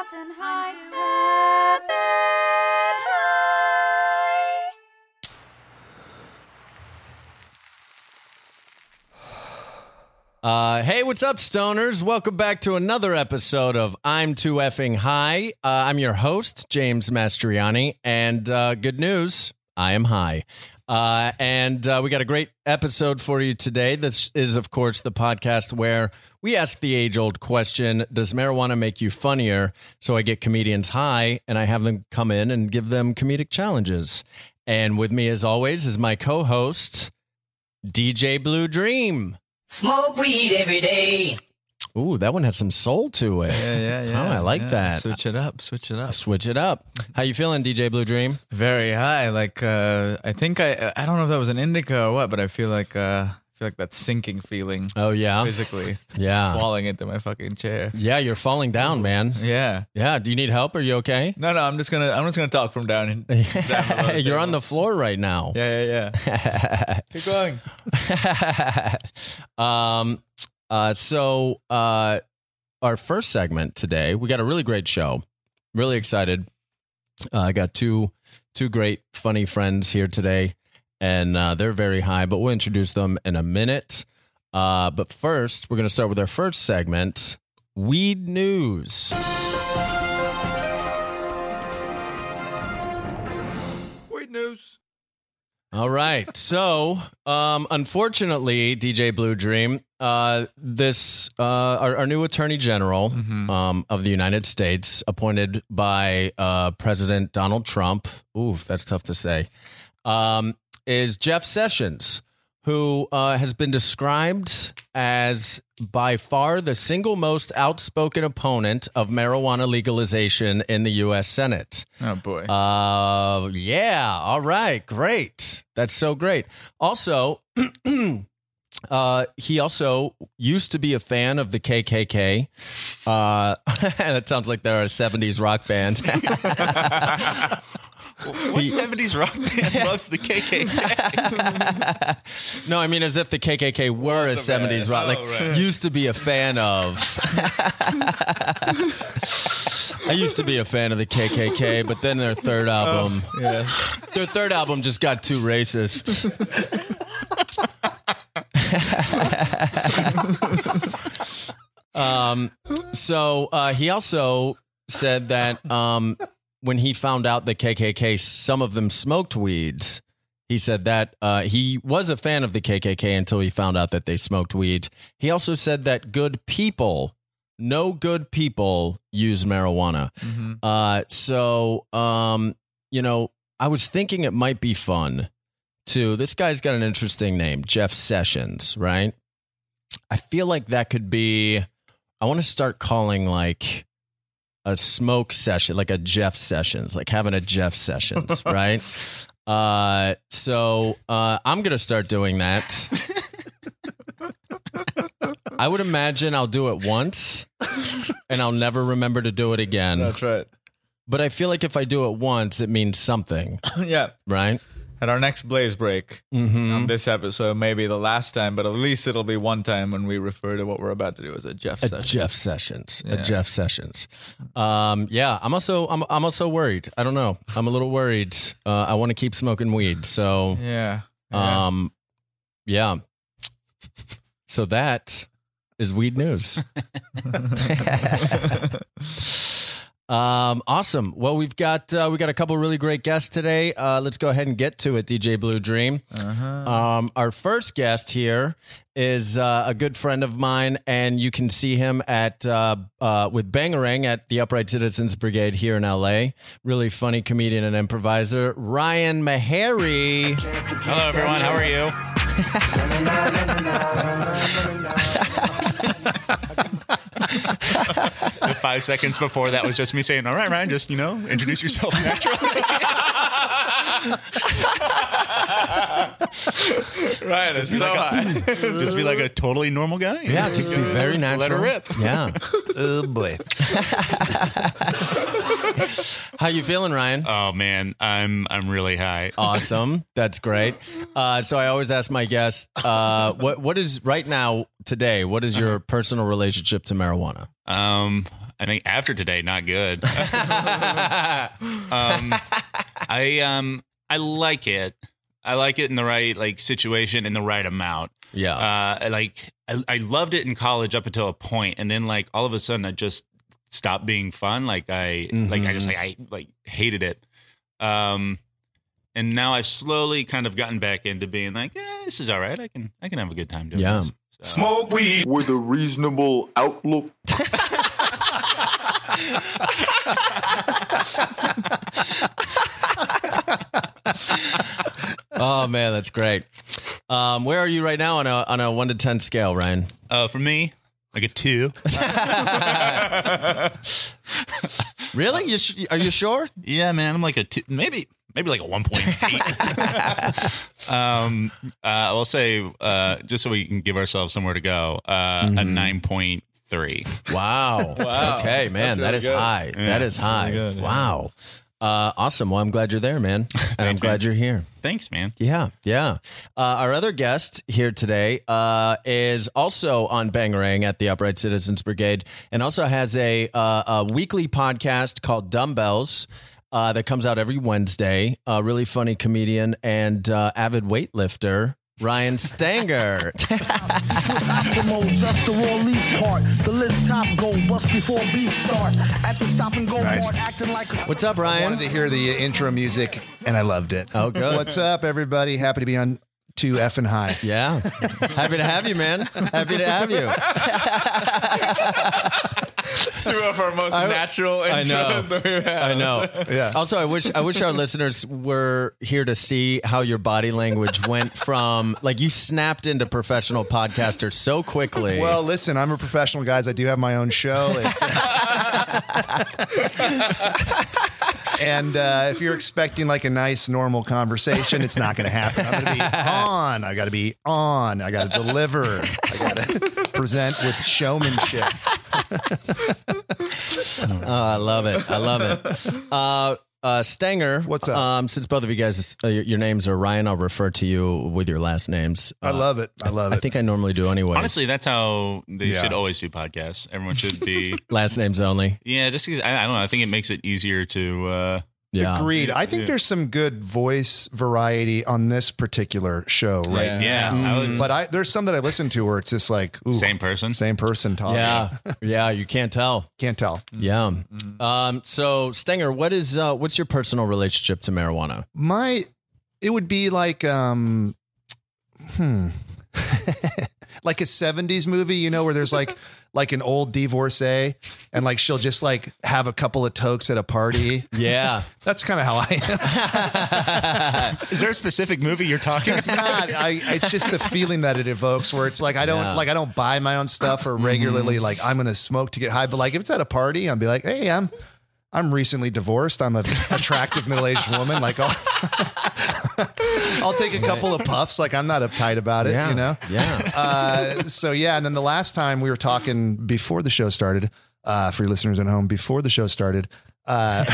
effing high. Effing high. Uh, hey, what's up, stoners? Welcome back to another episode of I'm Too Effing High. Uh, I'm your host, James Mastriani, and uh, good news, I am high. Uh, and uh, we got a great episode for you today. This is, of course, the podcast where we ask the age old question Does marijuana make you funnier? So I get comedians high and I have them come in and give them comedic challenges. And with me, as always, is my co host, DJ Blue Dream. Smoke weed every day. Ooh, that one has some soul to it. Yeah, yeah, yeah. Oh, I like yeah. that. Switch it up. Switch it up. Switch it up. How you feeling, DJ Blue Dream? Very high. Like uh I think I I don't know if that was an indica or what, but I feel like uh I feel like that sinking feeling Oh yeah, physically yeah, falling into my fucking chair. yeah. You're falling down, man. Yeah. Yeah. Do you need help? Are you okay? No, no, I'm just gonna I'm just gonna talk from down in down below You're on the floor right now. Yeah, yeah, yeah. Keep going. um. Uh. So. Uh. Our first segment today, we got a really great show. Really excited. Uh, I got two two great funny friends here today, and uh, they're very high. But we'll introduce them in a minute. Uh, but first, we're going to start with our first segment, weed news. Weed news. All right. So, um, unfortunately, DJ Blue Dream, uh, this uh, our, our new Attorney General um, of the United States, appointed by uh, President Donald Trump. Ooh, that's tough to say. Um, is Jeff Sessions, who uh, has been described as by far the single most outspoken opponent of marijuana legalization in the U.S. Senate. Oh boy. Uh, yeah. All right. Great. That's so great. Also, uh, he also used to be a fan of the KKK. Uh, and that sounds like they're a '70s rock band. What 70s rock band loves the KKK? no, I mean as if the KKK were a a band. '70s rock. Like Oh, right. used to be a fan of. I used to be a fan of the KKK, but then their third album, yeah. their third album just got too racist. Um, so uh, he also said that um, when he found out the KKK, some of them smoked weeds. He said that uh, he was a fan of the KKK until he found out that they smoked weed. He also said that good people, no good people, use marijuana. Mhm. Uh, so, um, you know, I was thinking it might be fun to. This guy's got an interesting name, Jeff Sessions, right? I feel like that could be. I want to start calling like a smoke session, like a Jeff Sessions, like having a Jeff Sessions, right? Uh, so uh, I'm gonna start doing that. I would imagine I'll do it once, and I'll never remember to do it again. That's right. But I feel like if I do it once, it means something, yeah. right? At our next Blaze break Mm-hmm. on this episode, maybe the last time, but at least it'll be one time when we refer to what we're about to do as a Jeff A session. Jeff Sessions. A Jeff Sessions. Um, yeah, I'm also I'm I'm also worried. I don't know. I'm a little worried. Uh, I want to keep smoking weed. So Yeah. yeah. um, yeah. So that is weed news. Um, awesome. Well, we've got uh, we got a couple really great guests today. Uh, let's go ahead and get to it, DJ Blue Dream. Uh-huh. Um, our first guest here is uh, a good friend of mine, and you can see him at uh, uh, with Bangarang at the Upright Citizens Brigade here in LA. Really funny comedian and improviser Ryan Meharry. Hello, everyone. How are you? the five seconds before that was just me saying, "All right, Ryan, just you know, introduce yourself naturally." Ryan is so high. just be like a totally normal guy. Yeah, just be very natural. Let her rip. Yeah. Oh boy. How you feeling, Ryan? Oh man, I'm I'm really high. Awesome. That's great. Uh, so I always ask my guests, uh, what what is right now today? What is your personal relationship to marijuana? Um, I think after today, not good. um, I um I like it. I like it in the right like situation in the right amount. Yeah. Uh, I like I, I loved it in college up until a point, and then like all of a sudden, I just stopped being fun. Like I like I just like I like hated it. Um, and now I've slowly kind of gotten back into being like, eh, this is all right. I can I can have a good time doing Yeah. this. So- Smoke weed with a reasonable outlook. oh man, that's great. Um, where are you right now on a on a one to ten scale, Ryan? Uh, for me, like a two. Really? You sh- are you sure? Yeah, man, I'm like a two, maybe maybe like a one point eight. um, uh, I'll say uh, just so we can give ourselves somewhere to go, uh, a nine point three. Wow. Okay, man, that is high. That is high. good, yeah. Wow. Uh, awesome. Well, I'm glad you're there, man, and I'm glad you're here. Thanks, man. Yeah, yeah. Uh, our other guest here today uh, is also on Bangarang at the Upright Citizens Brigade, and also has a, uh, a weekly podcast called Dumbbells uh, that comes out every Wednesday. A really funny comedian and uh, avid weightlifter. Ryan Stanger. Optimal, just the raw leaf part. The list top go bust before beef start. At the stop and go Nice. part, acting like a What's up, Ryan? wanted to hear the intro music and I loved it. Oh, good. What's up, everybody? Happy to be on Too Effing High. Yeah. Happy to have you, man. Happy to have you. Two of our most I- natural I know. that we've had. I know. Yeah. Also, I wish I wish our listeners were here to see how your body language went from like you snapped into professional podcaster so quickly. Well, listen, I'm a professional, guys. I do have my own show. and uh, if you're expecting like a nice, normal conversation, it's not going to happen. I'm going to be on. I got to be on. I got to deliver. I got to present with showmanship. oh, I love it. I love it. Uh, uh, Stanger, What's up? Um, since both of you guys, uh, your, your names are Ryan, I'll refer to you with your last names. I Uh, love it. I love it. I think I normally do anyway. Honestly, that's how they Yeah. should always do podcasts. Everyone should be. last names only. yeah, just 'cause- I, I don't know. I think it makes it easier to. Yeah. Agreed. I think there's some good voice variety on this particular show right now. yeah, I would, But I there's some that I listen to where it's just like ooh, same person. same person talking. Yeah. Yeah. You can't tell. Can't tell. Yeah. Um, so Stanger, what is uh, what's your personal relationship to marijuana? My it would be like um hmm like a 70s movie, you know, where there's like like an old divorcee and like she'll just like have a couple of tokes at a party. Yeah. That's kind of how I am. Is there a specific movie you're talking? It's not. I. It's just the feeling that it evokes, where it's like I don't Yeah. like I don't buy my own stuff or regularly mm-hmm. like I'm gonna smoke to get high. But like if it's at a party, I'll be like, hey, I'm I'm recently divorced. I'm an attractive middle aged woman. Like I'll I'll take a couple of puffs. Like I'm not uptight about it. Yeah. You know. Yeah. Uh, so yeah, and then the last time we were talking before the show started, uh, for your listeners at home, before the show started, uh,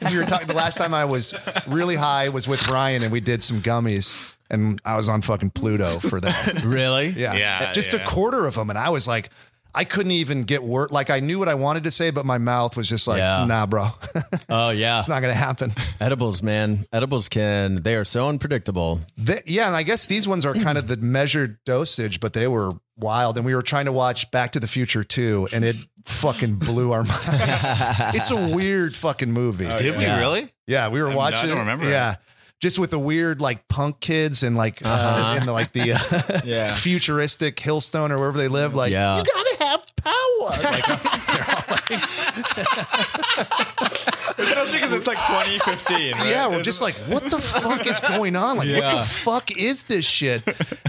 we were talking. The last time I was really high was with Ryan, and we did some gummies, and I was on fucking Pluto for that. really? Yeah, Yeah, just yeah. a quarter of them, and I was like. I couldn't even get word. Like I knew what I wanted to say, but my mouth was just like, Yeah. "Nah, bro, Oh yeah. it's not gonna happen." Edibles, man. Edibles can they are so unpredictable. The- yeah, and I guess these ones are kind of the measured dosage, but they were wild. And we were trying to watch Back to the Future too, and it fucking blew our minds. it's a weird fucking movie. Did we really? yeah, we were I don't- watching. I don't remember Yeah. Just with the weird like punk kids and like uh, in the like the uh, Yeah. futuristic Hillstone or wherever they live, like Yeah. you gotta have power. Like, Especially because it's like 2015. right? Yeah, we're just like, what the fuck is going on? Like, what Yeah. the fuck is this shit?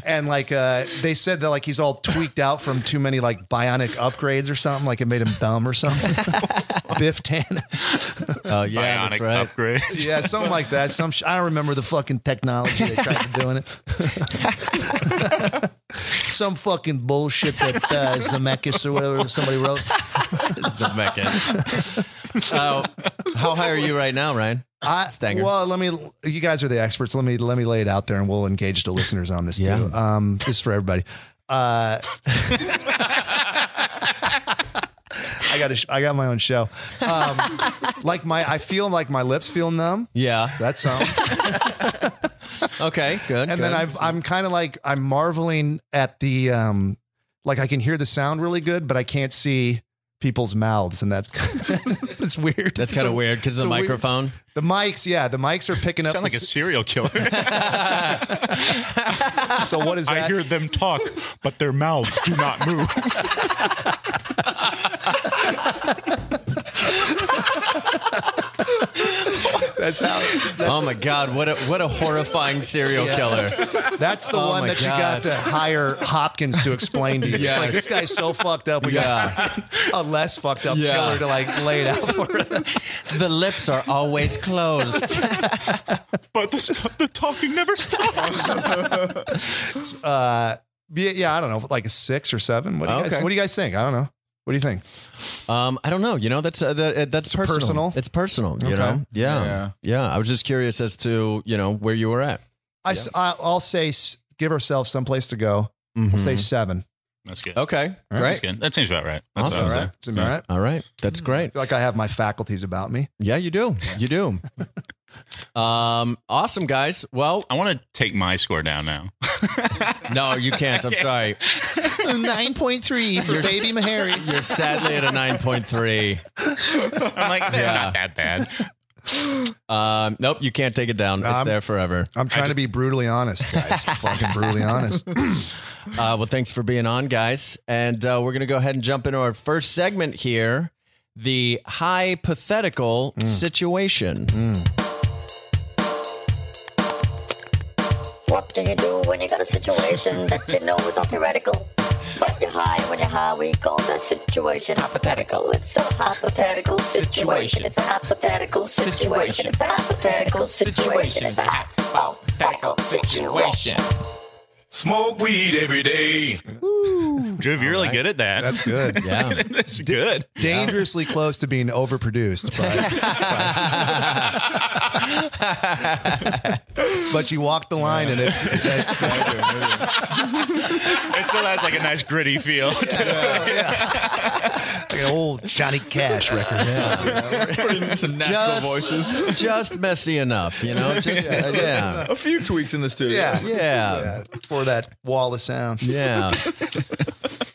And like, uh, they said that like he's all tweaked out from too many like bionic upgrades or something. Like it made him dumb or something. Biff Tannen. Oh yeah, Bionic that's right. upgrade. Yeah, something like that. Some sh- I don't remember the fucking technology they tried to doing it. Some fucking bullshit that uh, Zemeckis or whatever somebody wrote. Zemeckis. Uh, how high are you right now, Ryan? I, Stanger. Well, let me. You guys are the experts. Let me let me lay it out there, and we'll engage the listeners on this Yeah. too. Um, this is for everybody. Uh, I I got a, I got my own show. Um, like my, I feel like my lips feel numb. Yeah. That's some. Okay. Good. and good. then I've, I'm kind of like I'm marveling at the um, like I can hear the sound really good, but I can't see people's mouths, and that's it's weird. That's kind of weird because it's the a weird- microphone. the mics, yeah, the mics are picking up. Sound like the a s- serial killer. so what is that? I hear them talk, but their mouths do not move. that's how. oh my God! What a what a horrifying serial killer. That's the Oh one my that you got to hire Hopkins to explain to you. Yeah. It's like this guy's so fucked up. We got a less fucked up Yeah. killer to like lay it out for us. The lips are always closed. but the, st- the talking never stops. Uh, yeah, yeah, I don't know, like a six or seven. What do you guys? What do you guys think? I don't know. What do you think? Um, I don't know. You know, that's uh, that, that's personal. personal? It's personal. You Okay. know. Yeah. Yeah. yeah. I was just curious as to you know where you were at. I, will say s- give ourselves some place to go. Mhm. I'll say seven. That's good. Okay. That's Great. good. That seems about right. That's Awesome. what I All was right, Seem all right. All right. That's I great. feel like I have my faculties about me. Yeah, you do. You do. um, awesome, guys. Well, I want to take my score down now. no, you can't. I'm sorry. Nine point three for baby Meharry. You're sadly at a 9.3. I'm like, they're Yeah. not that bad. Um, nope, you can't take it down. it's I'm- there forever. I'm trying to be brutally honest, guys. Fucking brutally honest. Uh, well, thanks for being on, guys. And uh, we're going to go ahead and jump into our first segment here the hypothetical situation. What do you do when you got a situation that you know is all theoretical? But you're high when you're high, we call that situation hypothetical. It's a hypothetical situation. It's a hypothetical situation. It's a hypothetical situation. It's a hypothetical situation. Smoke weed every day. Drew, you're really good at that. That's good. Yeah. That's good. Dangerously close to being overproduced, but, but you walk the line and it's it's, it's It still has like a nice gritty feel. like an old Johnny Cash record. just, just messy enough, you know? Just, uh, yeah. A few tweaks in the studio. Yeah. Yeah. For that wall of sound. Yeah.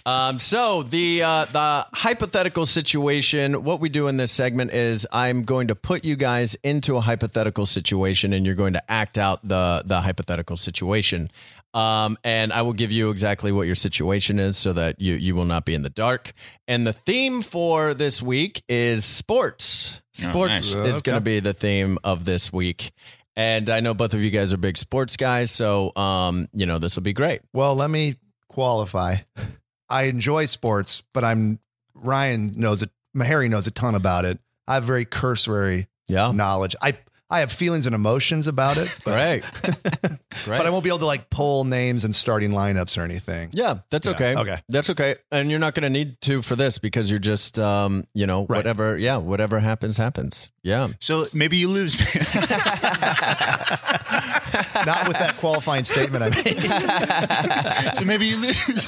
um, so the uh, the hypothetical situation. What we do in this segment is I'm going to put you guys into a hypothetical situation, and you're going to act out the the hypothetical situation. Um, and I will give you exactly what your situation is, so that you you will not be in the dark. And the theme for this week is sports. Sports nice. is going to be the theme of this week. And I know both of you guys are big sports guys, so um, you know this will be great. Well, let me qualify. I enjoy sports, but I'm Ryan knows it. Harry knows a ton about it. I have very cursory Yeah. knowledge. I I have feelings and emotions about it, but, Great. Great. but I won't be able to like pull names and starting lineups or anything. yeah, that's Yeah, okay. okay. That's okay. And you're not going to need to for this because you're just, um, you know, Right. whatever. Yeah, whatever happens, happens. Yeah. So maybe you lose. Not with that qualifying statement I made. so maybe you lose.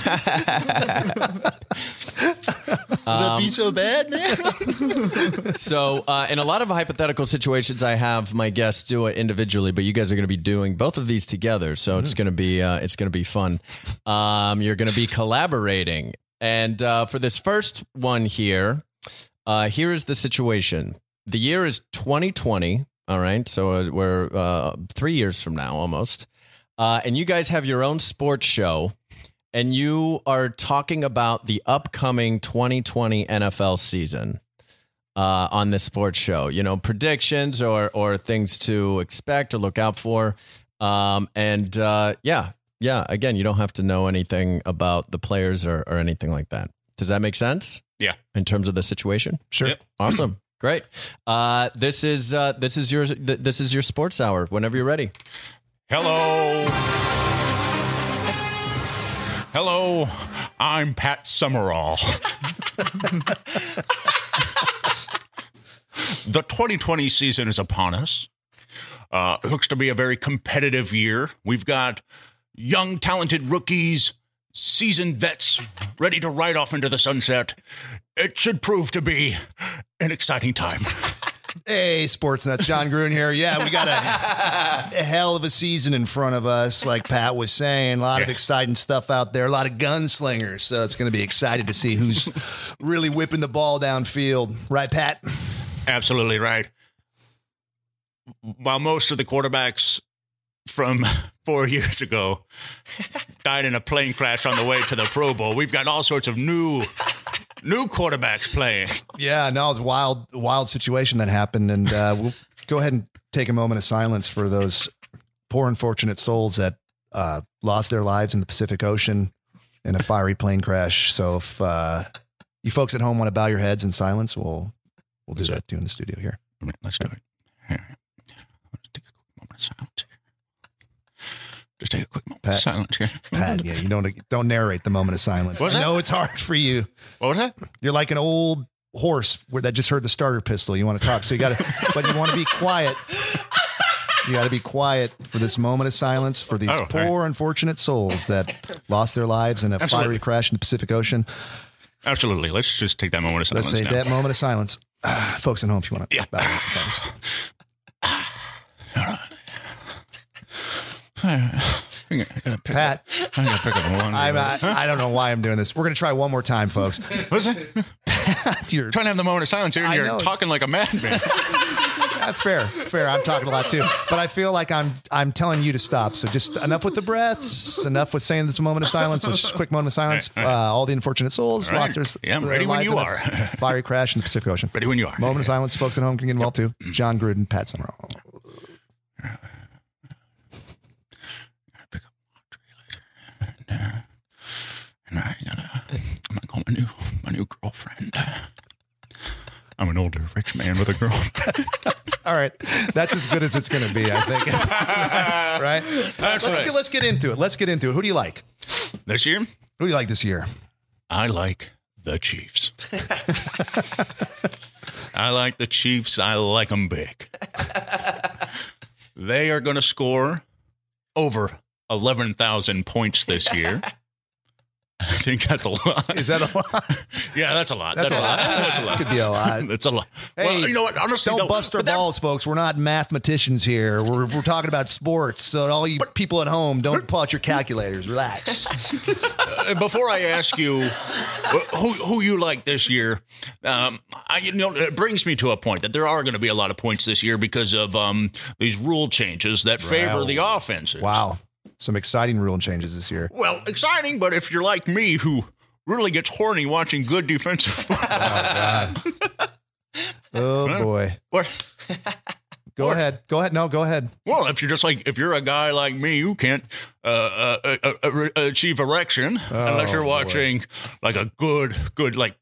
Would that be so bad, man? So, uh, in a lot of hypothetical situations, I have my guests do it individually, but you guys are going to be doing both of these together. So it's going to be uh, it's going to be fun. Um, you're going to be collaborating, and uh, for this first one here, uh, here is the situation. The year is 2020. All right, so uh, we're uh, three years from now almost, uh, and you guys have your own sports show and you are talking about the upcoming 2020 NFL season uh, on this sports show. You know, predictions or or things to expect or look out for. Um, and uh, yeah, yeah. Again, you don't have to know anything about the players or, or anything like that. Does that make sense? Yeah. In terms of the situation. Sure. Yep. Awesome. Great. Uh, this is uh, this is your th- this is your sports hour. Whenever you're ready. Hello. Hello. I'm Pat Summerall. the 2020 season is upon us. Uh, it looks to be a very competitive year. We've got young, talented rookies, seasoned vets ready to ride off into the sunset. It should prove to be an exciting time. Hey, sports nuts, Jon Gruden here. Yeah, we got a, a hell of a season in front of us, like Pat was saying. A lot of exciting stuff out there, a lot of gunslingers. So it's going to be excited to see who's really whipping the ball downfield. Right, Pat? Absolutely right. While most of the quarterbacks from four years ago died in a plane crash on the way to the Pro Bowl, we've got all sorts of new new quarterbacks playing. Yeah, no, it was a wild, wild situation that happened. And uh, we'll go ahead and take a moment of silence for those poor, unfortunate souls that uh, lost their lives in the Pacific Ocean in a fiery plane crash. So if uh, you folks at home want to bow your heads in silence, we'll we'll do that too in the studio here. Let's do it. Here. Let's take a quick moment of silence. Just take a quick moment Pat. of silence here. Pat, yeah, you don't don't narrate the moment of silence. What's I that? know it's hard for you. What was that? You're like an old horse where that just heard the starter pistol. You want to talk, so you got to, but you want to be quiet. You got to be quiet for this moment of silence for these Oh, poor, unfortunate souls that lost their lives in a Absolutely. fiery crash in the Pacific Ocean. Absolutely. Let's just take that moment of silence. Let's say now. that moment of silence. Ah, folks at home, if you want to Yeah. bow your heads in silence. I gotta pick Pat, up, I gotta pick up one. I'm, I, I don't know why I'm doing this. We're going to try one more time, folks. What's that? You're, Trying to have the moment of silence here, and I you're know. talking like a madman. Uh, fair, fair. I'm talking a lot too, but I feel like I'm I'm telling you to stop. So just enough with the breaths, enough with saying this moment of silence. Let's just quick moment of silence. Uh, all the unfortunate souls All lost right. their, Yeah, I'm their ready when lives you are. fiery crash in the Pacific Ocean. Ready when you are. Moment of silence. Folks at home can get involved too. Jon Gruden, Pat Summerall. pick up later. And I gotta, I'm gonna call my new, my new girlfriend. I'm an older rich man with a girl. All right, that's as good as it's going to be, I think. right? That's let's right. get let's get into it. Let's get into it. Who do you like? This year, Who do you like this year? I like the Chiefs. I like the Chiefs. I like them big. They are going to score over 11,000 points this year. I think that's a lot. Is that a lot? Yeah, that's a lot. That's That's, a lot. lot. That's a lot. Could be a lot. That's a lot. Hey, well, you know what? Honestly, Don't though, bust our balls, folks. We're not mathematicians here. We're, we're talking about sports. So all you people at home, don't pull out your calculators. Relax. Uh, before I ask you uh, who who you like this year, um, I, you know, it brings me to a point that there are going to be a lot of points this year because of um, these rule changes that favor Wow. the offenses. Wow. Some exciting rule changes this year. Well, exciting, but if you're like me, who really gets horny watching good defensive football, Oh boy. what? Go ahead. Go ahead. No, go ahead. Well, if you're just like if you're a guy like me who can't uh, uh, uh, uh, achieve erection unless you're boy. watching like a good, good like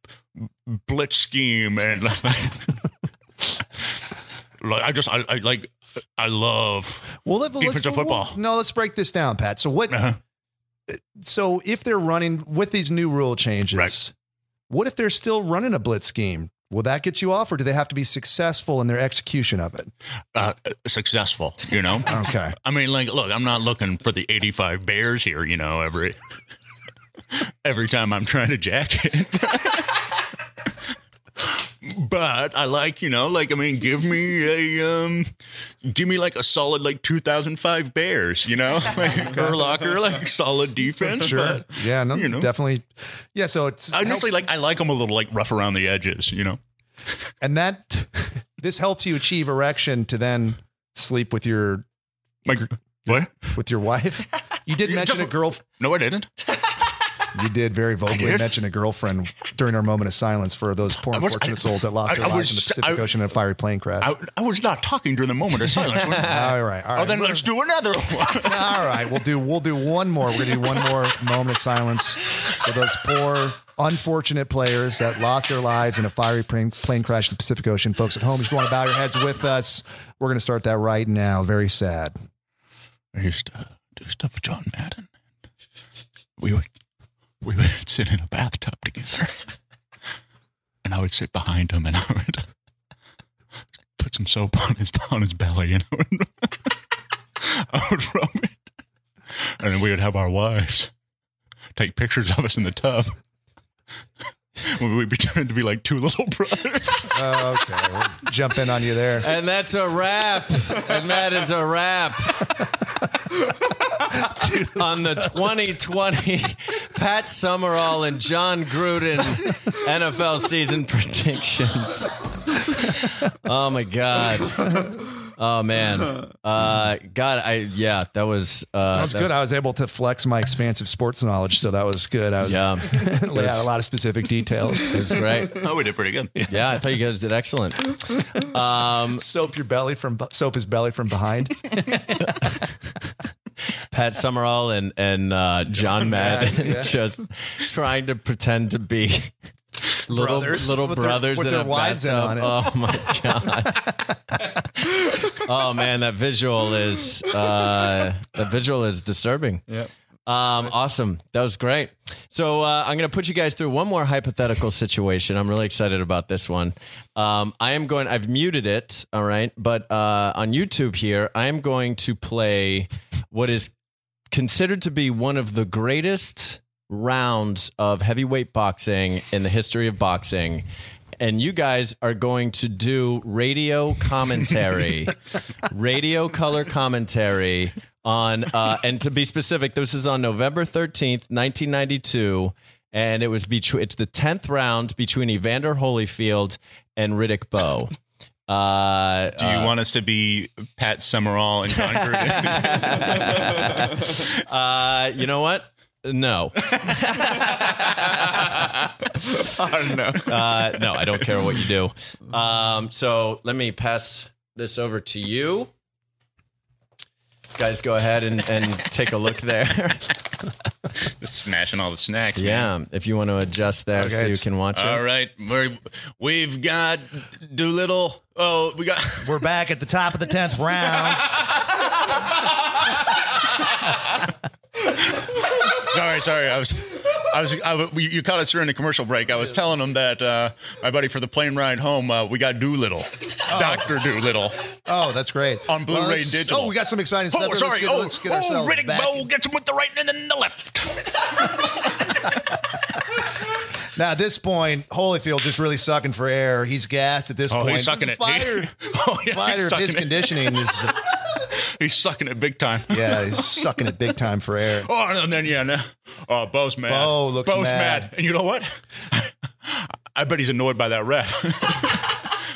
blitz scheme and like, like I just I, I like I love Well, let, let's Defensive football. No, let's break this down, Pat. So what? uh, So if they're running with these new rule changes, Right. what if they're still running a blitz scheme? Will that get you off, or do they have to be successful in their execution of it? uh, successful. You know. Okay. I mean, like, look, I'm not looking for the 85 Bears here. You know, every every time I'm trying to jack it. But I like, you know, like I mean, give me a, um, give me like a solid like 2005 Bears, you know, like Urlacher, like solid defense. Sure. But Yeah. No. you know. Definitely. Yeah. So it's I honestly like I like them a little like rough around the edges, you know. and that this helps you achieve erection to then sleep with your Like what? with your wife. You did mention a girl. No, I didn't. You did very vocally mention a girlfriend during our moment of silence for those poor was- unfortunate I- souls that lost I- their I lives in the Pacific Ocean in a fiery plane crash. I, I was not talking during the moment of silence. all right. All oh, right. oh, then let's do another one. All right, we'll do we'll do one more. We're gonna do one more moment of silence for those poor, unfortunate players that lost their lives in a fiery plane, plane crash in the Pacific Ocean. Folks at home, if you want to bow your heads with us, we're gonna start that right now. Very sad. I used to do stuff with John Madden. We would we would sit in a bathtub together, and I would sit behind him, and I would put some soap on his on his belly, and I would, I would rub it, and then we would have our wives take pictures of us in the tub. when we pretended to be like two little brothers. Oh, okay. We'll jump in on you there. And that's a wrap. and that is a wrap. on the 2020 Pat Summerall and Jon Gruden NFL season predictions. Oh my god. Oh man. Uh god I yeah, that was uh That was good. I was able to flex my expansive sports knowledge, so that was good. I was Yeah. laid out a lot of specific details. It was great. oh, we did pretty good. Yeah, I thought you guys did excellent. Um soap your belly from soap his belly from behind. Pat Summerall and and uh, John Madden yeah. just trying to pretend to be little Brothers little with their- brothers with in their a wives in on Oh my god! oh man, that visual is uh, that visual is disturbing. Yep. Um, awesome. That was great. So uh, I'm going to put you guys through one more hypothetical situation. I'm really excited about this one. Um, I am going. I've muted it. All right, but uh, on YouTube here, I am going to play what is considered to be one of the greatest rounds of heavyweight boxing in the history of boxing. And you guys are going to do radio commentary, radio color commentary on, uh, and to be specific, this is on November 13th, 1992. And it was between, it's the 10th round between Evander Holyfield and Riddick Bowe. Uh, Do you want us to be Pat Summerall and Jon Gruden? uh, you know what? No. Oh no. Uh, no, I don't care what you do. Um, so let me pass this over to you. Guys, go ahead and, and take a look there. Just smashing all the snacks. man. yeah, if you want to adjust there so you can watch it. All right, we're, we've got Dolittle. Oh, we got. We're back at the top of the tenth round. Sorry, sorry. I was, I was. I, you caught us during the commercial break. I was telling them that uh, my buddy for the plane ride home, uh, we got Dolittle, Doctor Dolittle. Oh, that's great. On Blu-ray let's- digital. Oh, we got some exciting stuff. Oh, sorry. Get, oh, oh, Riddick. Bowe gets him with the right and then the left. Now, at this point, Holyfield just really sucking for air. He's gassed at this Oh, point. he's sucking it. Fighter, oh, yeah, he's of his it. conditioning is, He's sucking it big time. yeah, he's sucking it big time for air. Oh, and then yeah, no. oh, Bowe's mad. Bowe looks Bowe's mad. and you know what? I bet he's annoyed by that ref.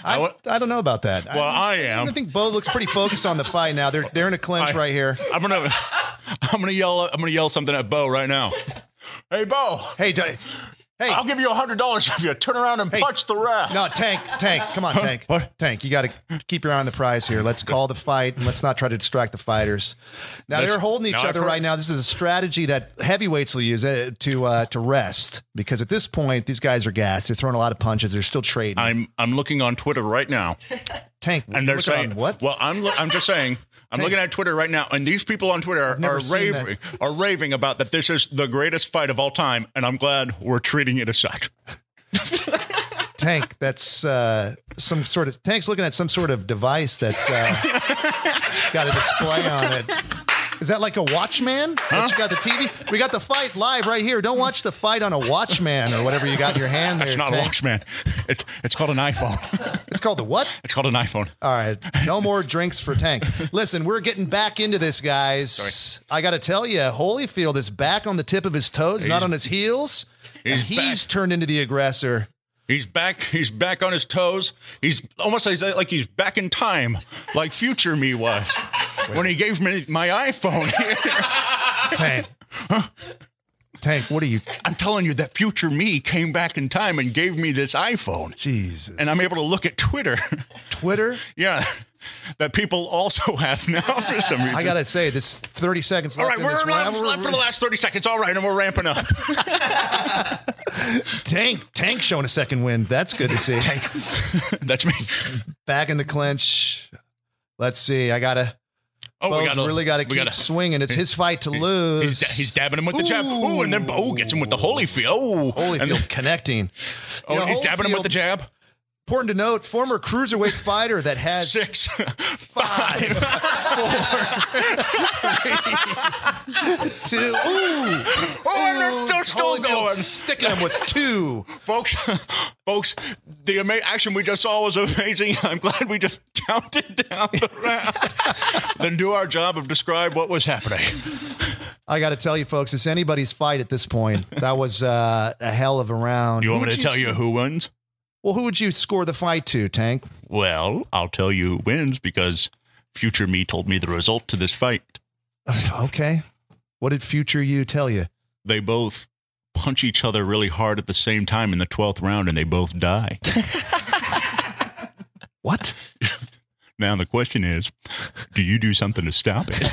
I, I don't know about that. well, I am. I think Bowe looks pretty focused on the fight now. They're they're in a clinch I- right here. I'm gonna, I'm gonna yell. I'm gonna yell something at Bowe right now. Hey, Bowe. Hey, hey, I'll give you a hundred dollars if you turn around and punch the ref. no, Tank, Tank, come on, Tank, What? Tank. You got to keep your eye on the prize here. Let's call the fight and let's not try to distract the fighters. Now That's- they're holding each other right now. This is a strategy that heavyweights will use uh, to uh, to rest because at this point these guys are gassed. They're throwing a lot of punches. They're still trading. I'm I'm looking on Twitter right now, Tank, and they're saying on what? Well, I'm lo- I'm just saying. I'm looking at Twitter right now, and these people on Twitter are, are raving are raving about that this is the greatest fight of all time, and I'm glad we're treating it as such. Tank, that's uh, some sort of Tank's looking at some sort of device that's uh, got a display on it. Is that like a Watchman? That you got the TV? We got the fight live right here. Don't watch the fight on a Watchman or whatever you got in your hand there. It's not a Tank. watch, man. It's it's called an iPhone. It's called the what? It's called an iPhone. All right, no more drinks for Tank. Listen, we're getting back into this, guys. I got to tell you, Holyfield is back on the tip of his toes, he's, not on his heels. and he's he's back. turned into the aggressor. He's back. He's back on his toes. He's almost like, like he's back in time, like future me was when he gave me my iPhone. Tank. Huh? Tank, what are you? I'm telling you that future me came back in time and gave me this iPhone, Jesus. and I'm able to look at Twitter. Twitter. yeah, that people also have now for some reason. I gotta say, this 30 seconds All left right, in we're round. left, left for the last 30 seconds. All right, and we're ramping up. Tank, Tank showing a second win. That's good to see. Tank, that's me. Back in the clinch. Let's see. I gotta. Oh, Bowe's we gotta, really got to we keep gotta- swinging. It's his fight to lose. He's, he's dabbing him with the jab. Oh, and then Bowe gets him with the Holyfield. Oh, and Holyfield then- connecting. oh You know, he's dabbing him with the jab. Important to note, former cruiserweight fighter that has Six, five, four, two. Ooh, Oh, they're still Holyfield going. Sticking him with two. folks. Folks, the ama- action we just saw was amazing. I'm glad we just counted down the round. then do our job of describe what was happening. I got to tell you, folks, it's anybody's fight at this point. That was uh, a hell of a round. You Who want me would to tell you who wins? Well, who would you score the fight to, Tank? Well, I'll tell you who wins because future me told me the result to this fight. Okay. What did future you tell you? They both punch each other really hard at the same time in the 12th round and they both die. What? now the question is, do you do something to stop it?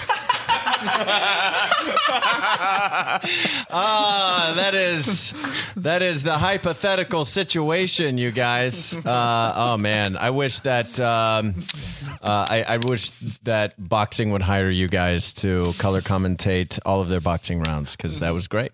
Ah, that is that is the hypothetical situation, you guys. Uh, oh man, I wish that um, uh, I, I wish that boxing would hire you guys to color commentate all of their boxing rounds because that was great.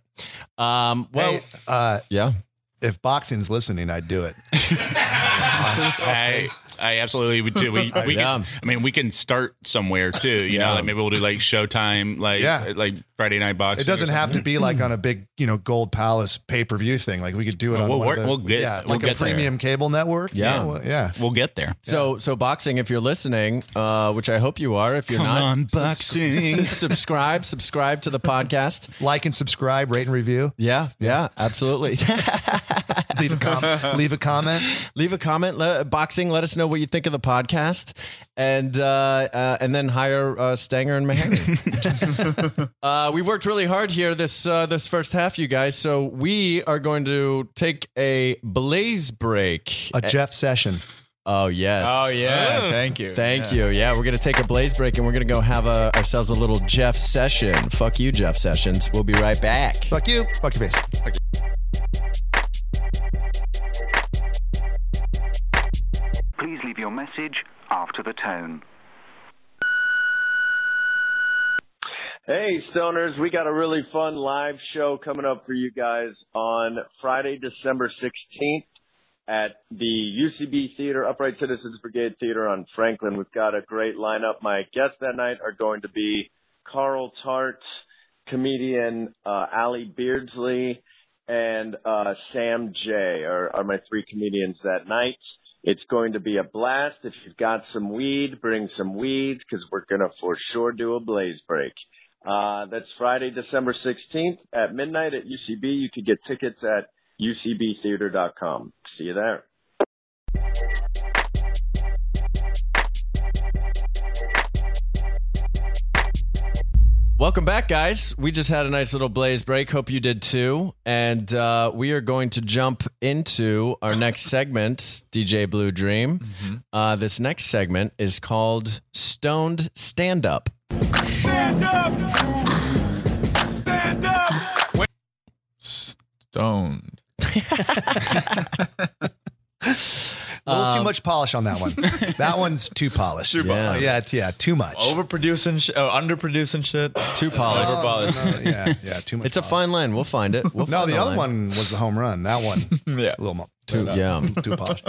Um, well, Hey, uh, yeah. if boxing's listening, I'd do it. I I absolutely would too. We, we Yeah. can, I mean, we can start somewhere too. You Yeah. know, like maybe we'll do like Showtime, like Yeah. like Friday Night Boxing. It doesn't have to be like on a big, you know, Gold Palace pay per view thing. Like we could do it Well, on we'll one work- of the, we'll get- yeah, we'll like a get there. premium cable network. Yeah. well, yeah. We'll get there. So, so boxing. If you're listening, uh, which I hope you are, if you're Come not, on, boxing. subscribe, subscribe to the podcast. Like and subscribe, rate and review. Yeah, yeah, absolutely. Leave a com- leave a comment. leave a comment le- boxing let us know what you think of the podcast and uh, uh, and then hire uh, stanger and Meharry. uh, we've worked really hard here this uh, this first half you guys so we are going to take a blaze break A Jeff session. oh yes Oh yeah, thank you. Thank Yeah. you. Yeah, we're gonna take a blaze break and we're gonna go have a, ourselves a little Jeff session. Fuck you, Jeff Sessions. We'll be right back. Fuck you. Fuck your face. Please leave your message after the tone. Hey, Stoners, we got a really fun live show coming up for you guys on Friday, December 16th at the UCB Theater, Upright Citizens Brigade Theater on Franklin. We've got a great lineup. My guests that night are going to be Carl Tart, comedian uh, Allie Beardsley, and uh, Sam J are, are my three comedians that night. It's going to be a blast. If you've got some weed, bring some weed because we're going to for sure do a blaze break. Uh, that's Friday, December 16th at midnight at UCB. You can get tickets at ucbtheater.com. See you there. Welcome back, guys. We just had a nice little blaze break. Hope you did too. And uh, we are going to jump into our next segment, DJ Blue Dream. Uh, this next segment is called Stoned Stand Up. Stand up! Stand up! Stoned. A little too much polish on that one. That one's too polished. Um, Yeah. yeah, it's- yeah, too much. Overproducing, sh- oh, underproducing shit. Too polished. Overpolished. yeah, yeah, too much. It's a polish. fine line. We'll find it. We'll No, find the the other line. one was the home run. That one, yeah. a little more. Too, yeah. too polished.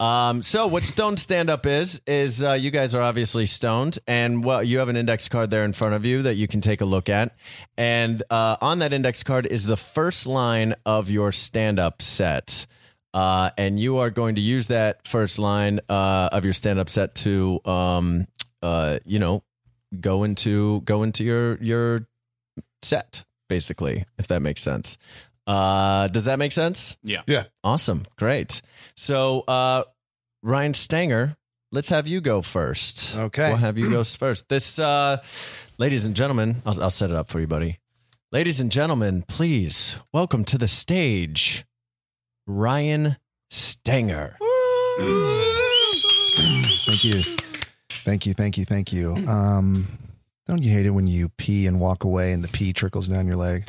Um, so what stoned stand up is is uh, you guys are obviously stoned, and well, you have an index card there in front of you that you can take a look at, and uh, on that index card is the first line of your stand up set. Uh, and you are going to use that first line uh, of your stand-up set to, um, uh, you know, go into go into your your set, basically, if that makes sense. Uh, does that make sense? Yeah. Yeah. Awesome. Great. So, uh, Ryan Stanger, let's have you go first. Okay. We'll have you go first. This, uh, ladies and gentlemen, I'll, I'll set it up for you, buddy. Ladies and gentlemen, please welcome to the stage Ryan Stanger. Thank you. Thank you. Thank you. Thank you. Um, don't you hate it when you pee and walk away and the pee trickles down your leg?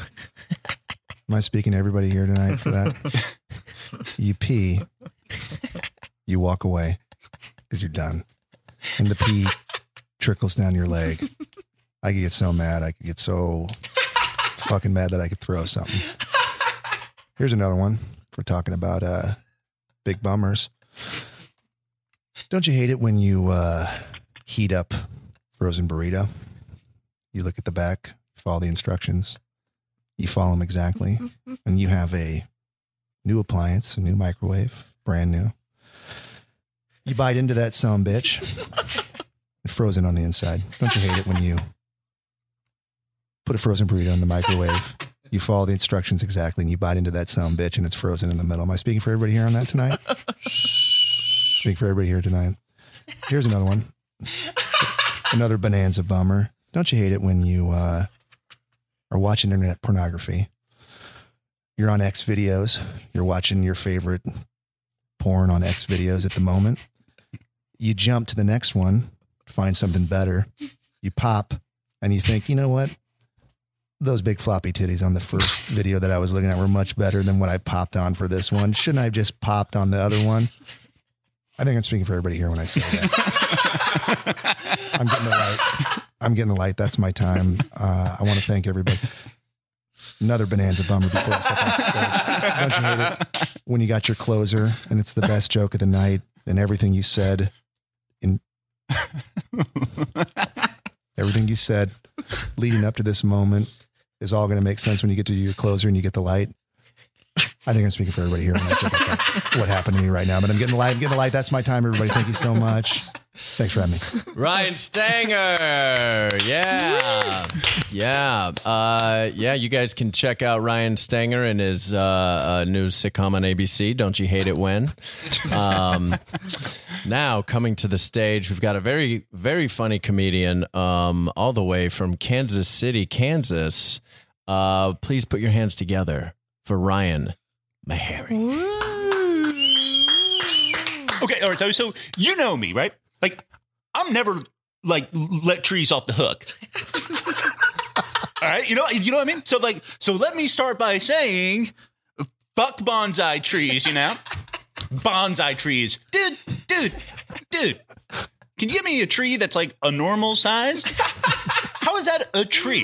Am I speaking to everybody here tonight for that? You pee, you walk away because you're done, and the pee trickles down your leg. I could get so mad. I could get so fucking mad that I could throw something. Here's another one. We're talking about uh, big bummers. Don't you hate it when you uh, heat up frozen burrito? You look at the back, follow the instructions, you follow them exactly, and you have a new appliance, a new microwave, brand new. You bite into that some bitch, it's frozen on the inside. Don't you hate it when you put a frozen burrito in the microwave? You follow the instructions exactly, and you bite into that some bitch, and it's frozen in the middle. Am I speaking for everybody here on that tonight? Speak for everybody here tonight. Here's another one. Another bonanza bummer. Don't you hate it when you uh, are watching internet pornography? You're on X videos. You're watching your favorite porn on X videos at the moment. You jump to the next one, find something better. You pop, and you think, you know what? Those big floppy titties on the first video that I was looking at were much better than what I popped on for this one. Shouldn't I have just popped on the other one? I think I'm speaking for everybody here when I say that. I'm getting the light. I'm getting the light. That's my time. Uh, I want to thank everybody. Another bonanza bummer before I step off the stage. Don't you hate it when you got your closer and it's the best joke of the night and everything you said in everything you said leading up to this moment is all going to make sense when you get to your closer and you get the light. I think I'm speaking for everybody here. What happened to me right now, but I'm getting the light. I'm getting the light. That's my time, everybody. Thank you so much. Thanks for having me. Ryan Stanger. Yeah. Yeah. Uh, yeah, you guys can check out Ryan Stanger and his uh, uh, new sitcom on ABC, Don't You Hate It When? Um, now, coming to the stage, we've got a very, very funny comedian um, all the way from Kansas City, Kansas. Uh, please put your hands together for Ryan Meharry. Okay, all right. So, so you know me, right? Like, I'm never like let trees off the hook. all right, you know, you know what I mean. So, like, so let me start by saying, fuck bonsai trees. You know, bonsai trees, dude, dude, dude. Can you give me a tree that's like a normal size? Is that a tree?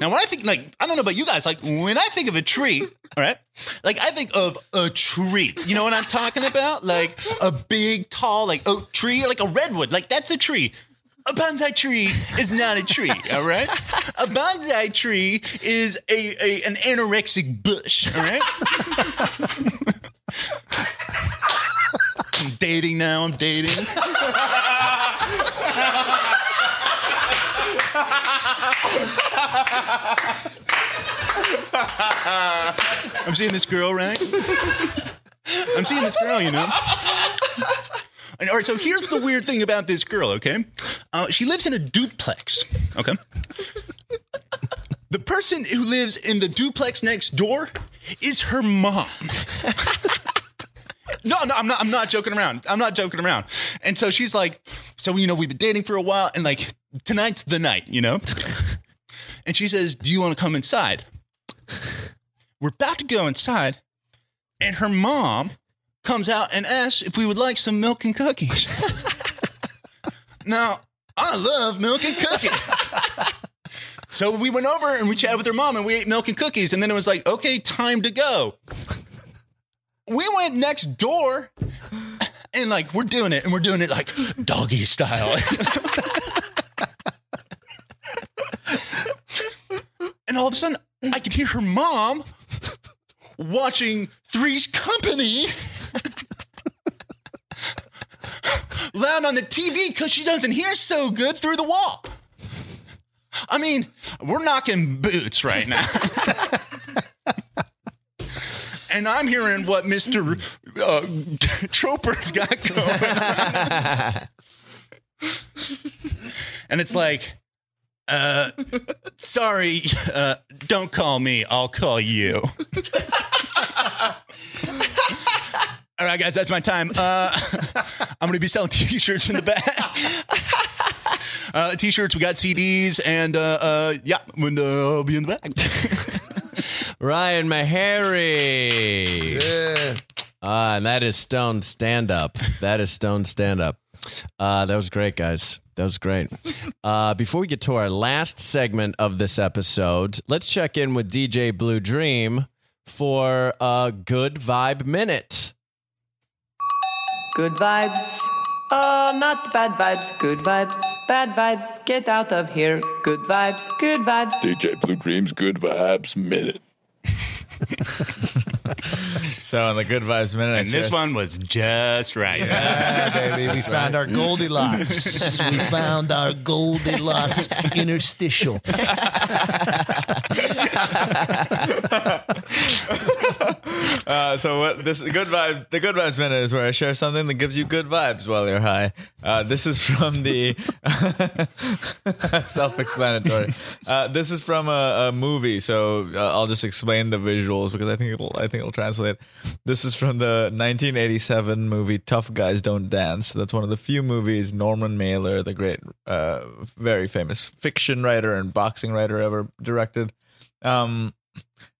Now, when I think, like, I don't know about you guys, like, when I think of a tree, all right, like, I think of a tree. You know what I'm talking about? Like, a big, tall, like, oak tree, like a redwood. Like, that's a tree. A bonsai tree is not a tree, all right? A bonsai tree is a, a an anorexic bush, all right? I'm dating now, I'm dating. I'm seeing this girl, right? I'm seeing this girl, you know. And, all right, so here's the weird thing about this girl, okay? Uh, she lives in a duplex, okay? The person who lives in the duplex next door is her mom. No, no, I'm not. I'm not joking around. I'm not joking around. And so she's like, so you know, we've been dating for a while, and like tonight's the night, you know. And she says, "Do you want to come inside?" We're about to go inside, and her mom comes out and asks if we would like some milk and cookies. now, I love milk and cookies. So we went over and we chatted with her mom and we ate milk and cookies. And then it was like, okay, time to go. We went next door and like we're doing it and we're doing it like doggy style. and all of a sudden I could hear her mom watching Three's Company loud on the TV because she doesn't hear so good through the wall. I mean, we're knocking boots right now. and I'm hearing what Mr. Uh, Roper's got going. and it's like, uh, sorry, uh, don't call me. I'll call you. All right, guys, that's my time. Uh, I'm going to be selling t-shirts in the back. Uh, t-shirts, we got CDs, and uh, uh, yeah, uh, I'll be in the back. Ryan Meharry. Yeah. Ah, and that is Stone stand up. That is Stone stand up. Uh, that was great, guys. That was great. Uh, before we get to our last segment of this episode, let's check in with DJ Blue Dream for a good vibe minute. Good vibes Oh, not bad vibes, good vibes. Bad vibes, get out of here. Good vibes, good vibes. DJ Blue Dreams Good Vibes Minute. So in the good vibes minute, I And this one was just right. Yeah, baby. We found our Goldilocks. we found our Goldilocks interstitial. Uh, so what this good vibe the good vibes minute is where I share something that gives you good vibes while you're high. Uh, this is from the self-explanatory. Uh, this is from a, a movie, so uh, I'll just explain the visuals because I think it'll I think it'll translate. This is from the 1987 movie Tough Guys Don't Dance. That's one of the few movies Norman Mailer, the great, uh, very famous fiction writer and boxing writer, ever directed. Um,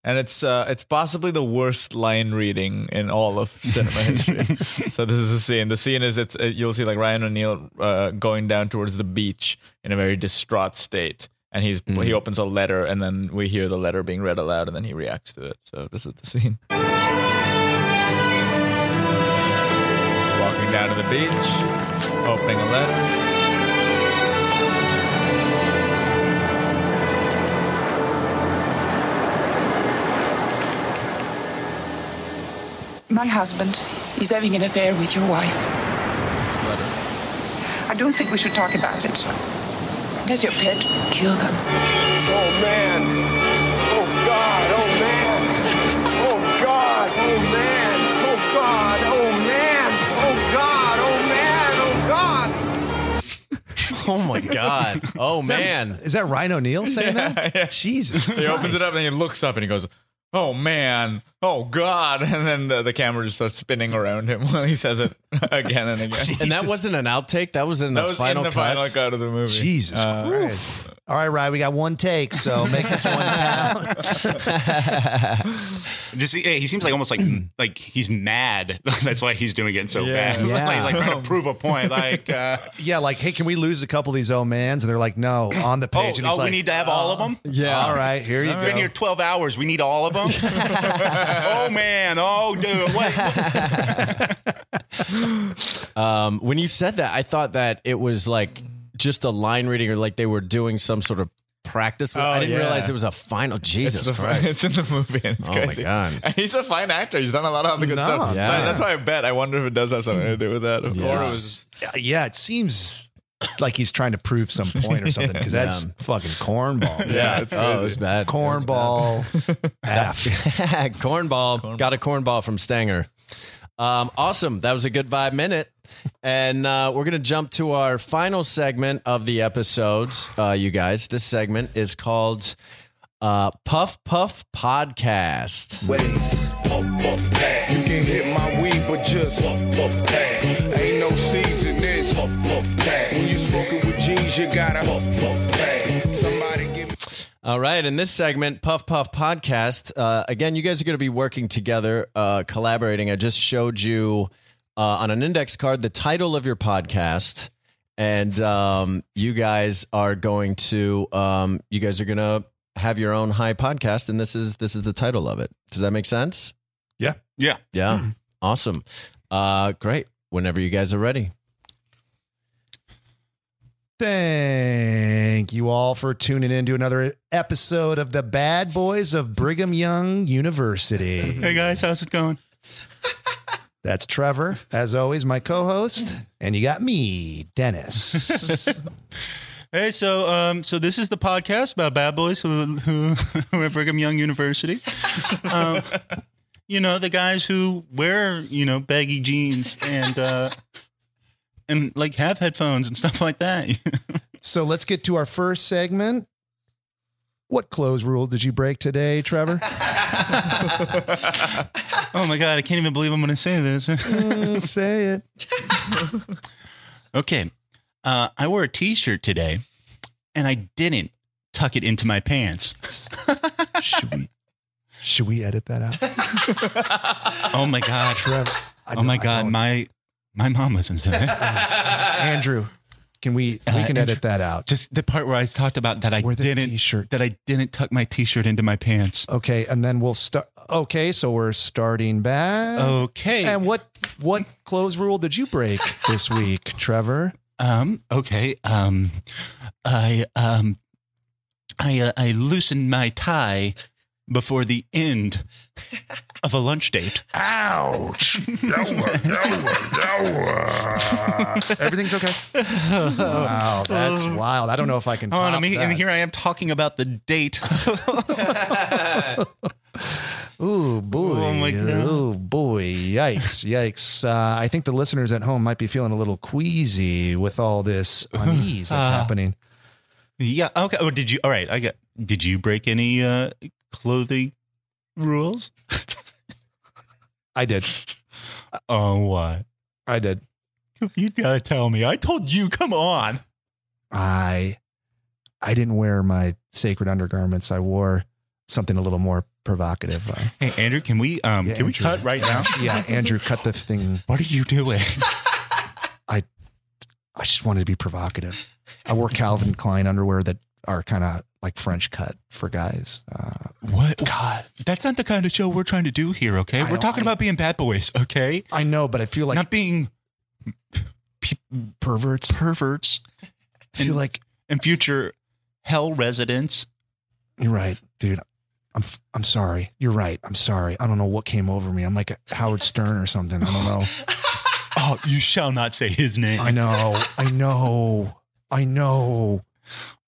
and it's uh, it's possibly the worst line reading in all of cinema history. so this is the scene. The scene is it's uh, you'll see like Ryan O'Neal uh, going down towards the beach in a very distraught state, and he's he opens a letter, and then we hear the letter being read aloud, and then he reacts to it. So this is the scene. Walking down to the beach, opening a letter. My husband is having an affair with your wife. I don't think we should talk about it. Does your pet kill them? Oh man. Oh God. Oh man. Oh God. Oh man. Oh God. Oh man. Oh God. Oh man. Oh God. Oh my god. Oh man. Is that Ryan O'Neal saying that? Yeah. Jesus. He opens it up and he looks up and he goes, "Oh man, oh god!" And then the, the camera just starts spinning around him while he says it again and again. And that wasn't an outtake. That was in that the was final in the cut. final cut of the movie. Jesus Uh, Christ. All right, Ryan, we got one take, so make this one count. Just yeah, he seems like almost like like he's mad. That's why he's doing it so Yeah. bad. Yeah. like, he's like trying to prove a point. Like, uh, yeah, like, hey, can we lose a couple of these old mans? And they're like, no, on the oh, page. and he's oh, we like, need to have all of them. Yeah. all right, here you We've been go. here twelve hours. We need all of them. oh man. Oh dude. What? Um, when you said that, I thought that it was like just a line reading or like they were doing some sort of practice. with- Oh, I didn't yeah. realize it was a final. Jesus it's, the, Christ. it's in the movie. And it's Oh my. God. And he's a fine actor. He's done a lot of the good No, stuff. So yeah. that's why I bet. I wonder if it does have something to do with that. Or it was yeah, it seems like he's trying to prove some point or something because that's fucking cornball. yeah, it's oh, it was bad. Cornball. F. cornball. Got a cornball from Stanger. Um, awesome. That was a good vibe minute. And uh, we're going to jump to our final segment of the episodes, uh, you guys. This segment is called uh, Puff Puff Podcast. Ways. Puff, puff, pass. You can hit my weed, but just puff, puff, pass. Ain't no seeds in this. Puff, puff, pass. When you smoking with G's, you gotta puff, puff, pass. Somebody give All right, in this segment, Puff Puff Podcast, uh, again, you guys are going to be working together, uh, collaborating. I just showed you uh, on an index card the title of your podcast, and um, you guys are going to um, you guys are going to have your own high podcast, and this is this is the title of it. Does that make sense? Yeah. Yeah. Yeah, awesome, uh, great. Whenever you guys are ready. Thank you all for tuning in to another episode of the Bad Boys of Brigham Young University. Hey guys, how's it going? That's Trevor, as always, my co-host, and you got me, Dennis. Hey, so um, so this is the podcast about bad boys who who, who are at Brigham Young University. Um, you know the guys who wear you know baggy jeans and uh, and like have headphones and stuff like that. so let's get to our first segment. What clothes rule did you break today, Trevor? Oh my god, I can't even believe I'm going to say this. Mm, say it. okay, uh, I wore a T-shirt today, and I didn't tuck it into my pants. should we should we edit that out? Oh my god, Trevor. Oh my god, my my mom listens to that. Andrew, Can we? We Uh, can edit that out. Just the part where I talked about that I Wear the didn't t-shirt. that I didn't tuck my t-shirt into my pants. Okay, and then we'll start. Okay, so we're starting back. Okay. And what what clothes rule did you break this week, Trevor? Um. Okay. Um. I um. I uh, I loosened my tie before the end of a lunch date. Ouch! Everything's okay. Wow, that's wild. I don't know if I can. Oh, and, top I'm, and here I am talking about the date. Ooh boy! Oh, my God. Oh boy! Yikes! Yikes! Uh, I think the listeners at home might be feeling a little queasy with all this unease that's Uh, happening. yeah. Okay. Oh, did you? All right. I got. Did you break any uh clothing rules? I did. Oh, what? I did. You gotta tell me. I told you. Come on. I I didn't wear my sacred undergarments. I wore something a little more provocative. Uh, Hey, Andrew, can we um Yeah, can we Andrew. cut right now? yeah, Andrew, cut the thing. What are you doing? I I just wanted to be provocative. I wore Calvin Klein underwear that are kind of like French cut for guys. Uh, What? God, that's not the kind of show we're trying to do here. Okay, I we're talking I- about being bad boys. Okay, I know, but I feel like not being perverts. perverts I feel like and future hell residents. you're right, dude. I'm I'm sorry. You're right. I'm sorry. I don't know what came over me. I'm like a Howard Stern or something. I don't know. Oh, you shall not say his name. I know. I know. I know.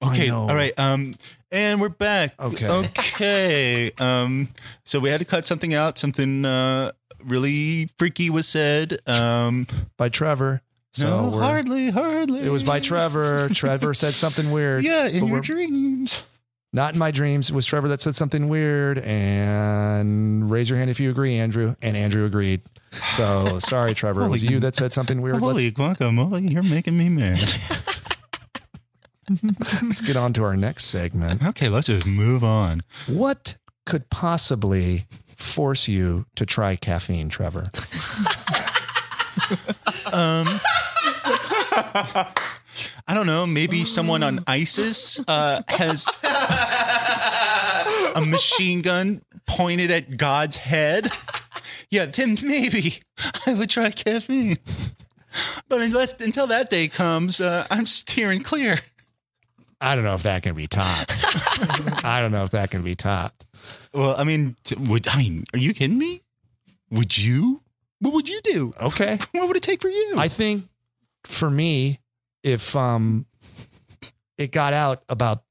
Okay, all right. Um, and we're back. Okay. Okay. Um, so we had to cut something out. Something uh really freaky was said. Um, By Trevor. So no, we're- hardly, hardly. It was by Trevor. Trevor said something weird. Yeah, in but your we're- dreams. Not in my dreams. It was Trevor that said something weird. And raise your hand if you agree, Andrew. And Andrew agreed. So sorry, Trevor. It was Holy- you that said something weird. Holy Let's, guacamole! You're making me mad. let's get on to our next segment. okay, let's just move on. What could possibly force you to try caffeine, Trevor? Um, I don't know. Maybe someone on ISIS uh, has a machine gun pointed at God's head. Yeah, then maybe I would try caffeine. But unless until that day comes, uh, I'm steering clear. I don't know if that can be topped. I don't know if that can be topped. Well, I mean, t- would I mean? Are you kidding me? Would you? What would you do? Okay. What would it take for you? I think for me, if um it got out about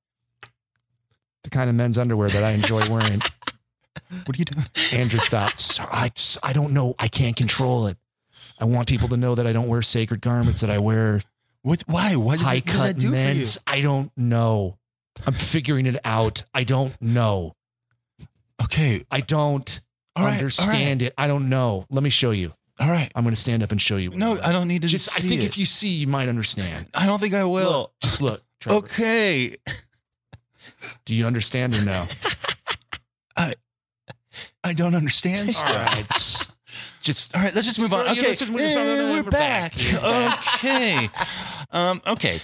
the kind of men's underwear that I enjoy wearing, what are you doing? Andrew, stop. So I, I don't know. I can't control it. I want people to know that I don't wear sacred garments, that I wear What? Why? What does, high it, what does that cut do men's. I don't know. I'm figuring it out. I don't know. Okay. I don't All right, all understand it. I don't know. Let me show you. All right. I'm going to stand up and show you. No, I don't need to Just, I think it. if you see, you might understand. I don't think I will. Look, just look. Trevor. Okay. Do you understand or no? I I don't understand. All right. Just All right, let's just move on. Okay, just move on. we're, We're back. back. okay, um, okay.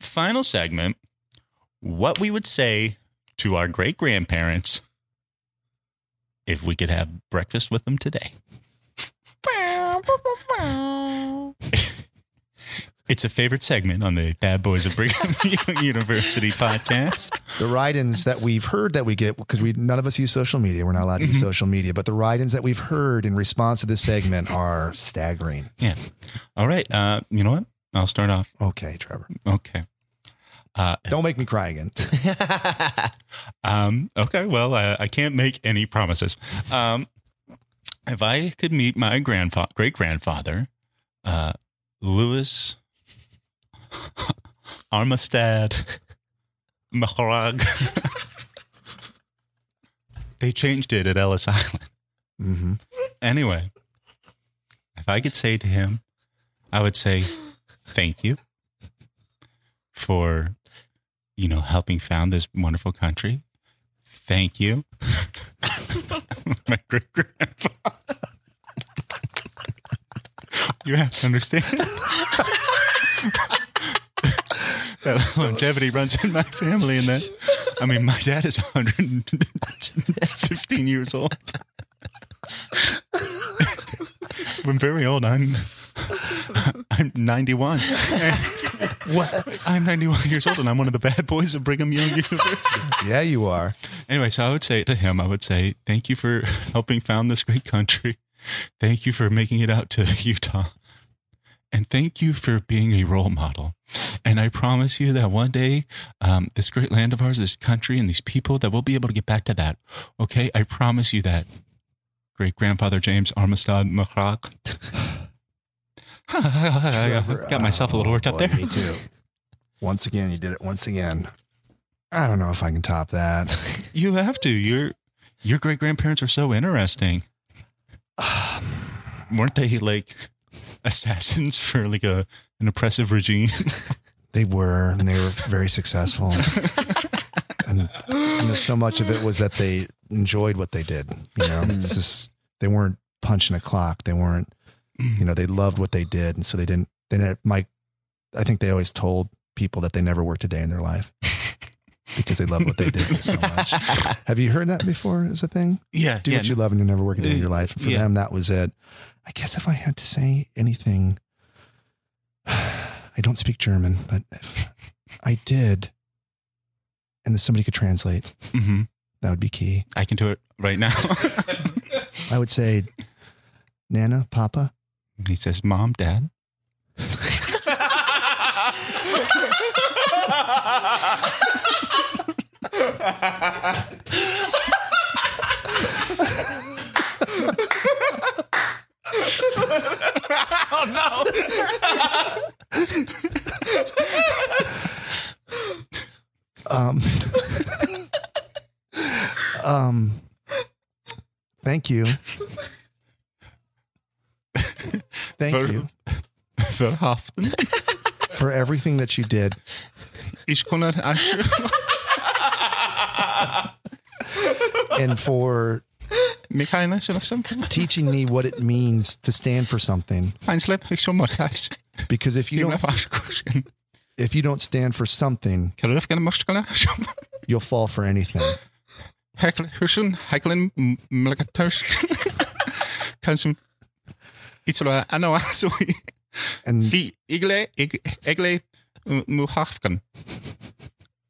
Final segment. What we would say to our great grandparents if we could have breakfast with them today. It's a favorite segment on the Bad Boys of Brigham Young University podcast. the write-ins that we've heard that we get because we none of us use social media. We're not allowed to use social media, but the write-ins that we've heard in response to this segment are staggering. Yeah. All right. Uh, you know what? I'll start off. Okay, Trevor. Okay. Uh, Don't make me cry again. Um, okay, well, I, I can't make any promises. Um, if I could meet my grandfather, great grandfather, uh, Louis Armistad Maharag, they changed it at Ellis Island. hmm Anyway, if I could say to him, I would say, thank you for, you know, helping found this wonderful country. Thank you. My great grandfather. you have to understand. That longevity runs in my family, and that I mean, my dad is 115 years old. I'm very old. I'm I'm 91. what? I'm 91 years old, and I'm one of the bad boys of Brigham Young University. Yeah, you are. Anyway, so I would say to him, I would say, thank you for helping found this great country. Thank you for making it out to Utah. And thank you for being a role model. And I promise you that one day, um, this great land of ours, this country, and these people, that we'll be able to get back to that. Okay? I promise you that. Great grandfather James Armistad. I got myself a little worked up Boy, there. Me too. Once again, you did it once again. I don't know if I can top that. You have to. Your your great grandparents are so interesting. Weren't they like assassins for like a an oppressive regime? They were, and they were very successful. and, and so much of it was that they enjoyed what they did. You know, mm. it's just they weren't punching a clock. They weren't, mm. you know, they loved what they did, and so they didn't. They didn't. Mike, I think they always told people that they never worked a day in their life because they loved what they did so much. Have you heard that before? As a thing? Yeah, Do yeah. what you love, and you never work a day in your life. And for Yeah. them, that was it. I guess if I had to say anything, I don't speak German, but if I did, and if somebody could translate, Mhm. that would be key. I can do it right now. I would say, Nana, Papa. he says, "Mom, Dad." oh Um, um, thank you. Thank Ver- you Verhaften. for everything that you did. Ich kann nicht anschauen. and for Michaela, something? teaching me what it means to stand for something. Feinslip, ich schon mal das. Because if you don't, a fast question. if you don't stand for something, Kan du even muskelen? you'll fall for anything. Hekelen, hussen, hekelen, melijke thuis. Kan ze iets lo ano sorry. And I igle igle mu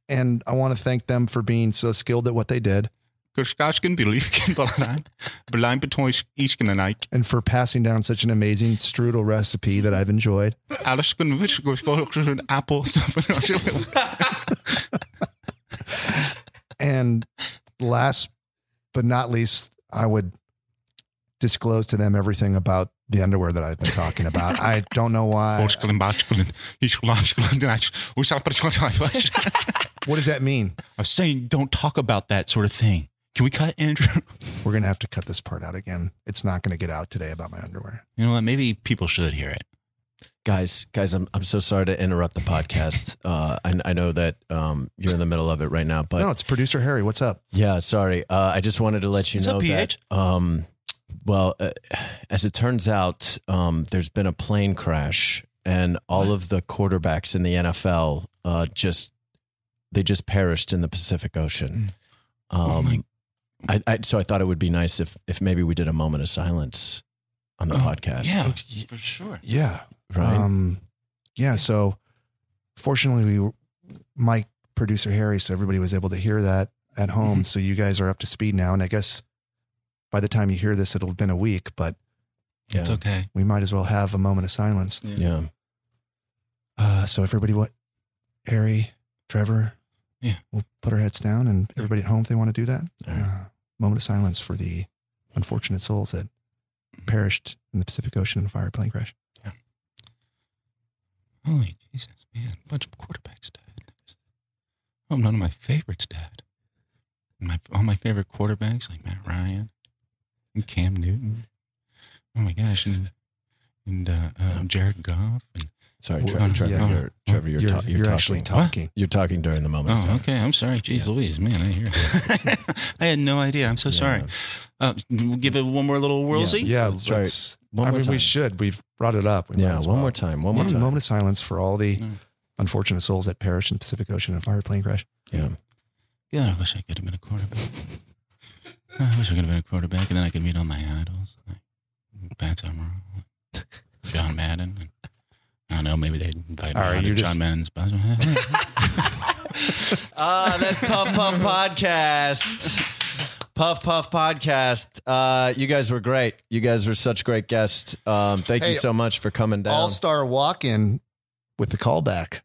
and I want to thank them for being so skilled at what they did Kuskasken beliefken balan. Belein betois isken en ik. and for passing down such an amazing strudel recipe that I've enjoyed. Alles kun wis go go zo'n appel stuff. And last but not least, I would disclose to them everything about the underwear that I've been talking about. I don't know why. Boskelen baskelen. Hoe zal het What does that mean? I was saying, don't talk about that sort of thing. Can we cut Andrew? We're going to have to cut this part out again. It's not going to get out today about my underwear. You know what? Maybe people should hear it. guys, guys, I'm I'm so sorry to interrupt the podcast. Uh, I, I know that um, you're in the middle of it right now, but no, it's producer Harry. What's up? yeah, sorry. Uh, I just wanted to let you What's know up, that. Um, well, uh, as it turns out, um, there's been a plane crash, and all of the quarterbacks in the NFL uh, just they just perished in the Pacific Ocean. Um, I, I so I thought it would be nice if if maybe we did a moment of silence on the podcast. Yeah, for sure. Yeah. Right. Um, yeah. So fortunately, we were, Mike, producer Harry, so everybody was able to hear that at home. So you guys are up to speed now. And I guess by the time you hear this, it'll have been a week, but yeah, It's okay. we might as well have a moment of silence. Yeah. Uh, so everybody, what, Harry, Trevor, Yeah. we'll put our heads down and everybody at home, if they want to do that, All right. uh, moment of silence for the unfortunate souls that perished in the Pacific Ocean in a fire plane crash. Holy Jesus, man. A bunch of quarterbacks died. Oh, none of my favorites died. My, all my favorite quarterbacks, like Matt Ryan and Cam Newton. Oh my gosh. And, and uh, uh, Jared Goff. And, Sorry, Well, Trevor. Trevor, yeah. you're, Trevor, you're, You're- ta- you're, you're talking. actually What? talking. You're talking during the moment. oh, okay. I'm sorry. Jeez Louise, man. I hear it. I had no idea. I'm so sorry. Uh, we'll give it one more little whirlsy. Yeah, That's right. let's. One I more mean, we should. We've brought it up. We Yeah, one well. more time. One more time. moment of silence for all the Mm. unfortunate souls that perished in the Pacific Ocean in a fire plane crash. Yeah. Yeah, I wish I could have been a quarterback. I wish I could have been a quarterback, and then I could meet all my idols, like Pat Summerall, John Madden. And, I don't know, maybe they'd invite me All right, on to you're John just- Madden's Ah, that's Puff Puff Podcast. Puff Puff Podcast. Uh, you guys were great. You guys were such great guests. Um, thank Hey, you so much for coming down. All star walk in with the callback.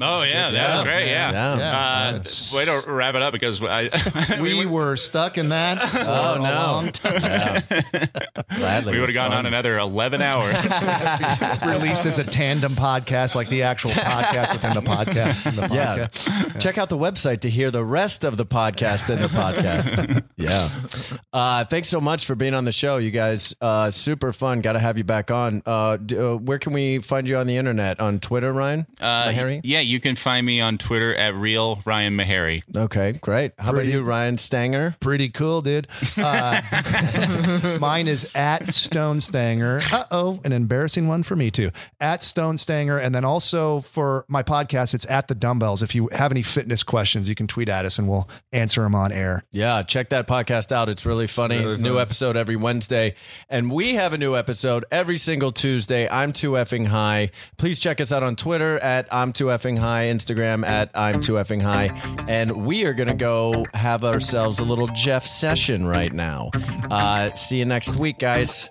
Oh yeah, Good that was stuff, great. Yeah, man. Yeah. Uh, It's- way to wrap it up because I We were stuck in that for Oh, a no. long time. Gladly. we It would was have gone fun. on another eleven hours. Released as a tandem podcast, like the actual podcast within the podcast. in the Yeah. podcast. Check out the website to hear the rest of the podcast in the podcast. yeah. Uh, thanks so much for being on the show, you guys. Uh, super fun. Got to have you back on. Uh, d- uh, where can we find you on the internet? On Twitter, Ryan? Uh, Meharry? yeah, you can find me on Twitter at real Ryan Meharry. Okay, great. How Pretty- about you, Ryan Stanger? Pretty cool, dude. Uh, mine is at Stone Stanger. Uh oh, an embarrassing one for me too. At Stone Stanger, and then also for my podcast, it's at the Dumbbells. If you have any fitness questions, you can tweet at us and we'll answer them on air. Yeah, check that podcast out. It's really funny. Really New fun. episode every Wednesday. And we have a new episode every single Tuesday. I'm too effing high. Please check us out on Twitter at I'm too effing high, Instagram at I'm too effing high. And we are to go have ourselves a little Jeff session right now. Uh, see you next week, guys.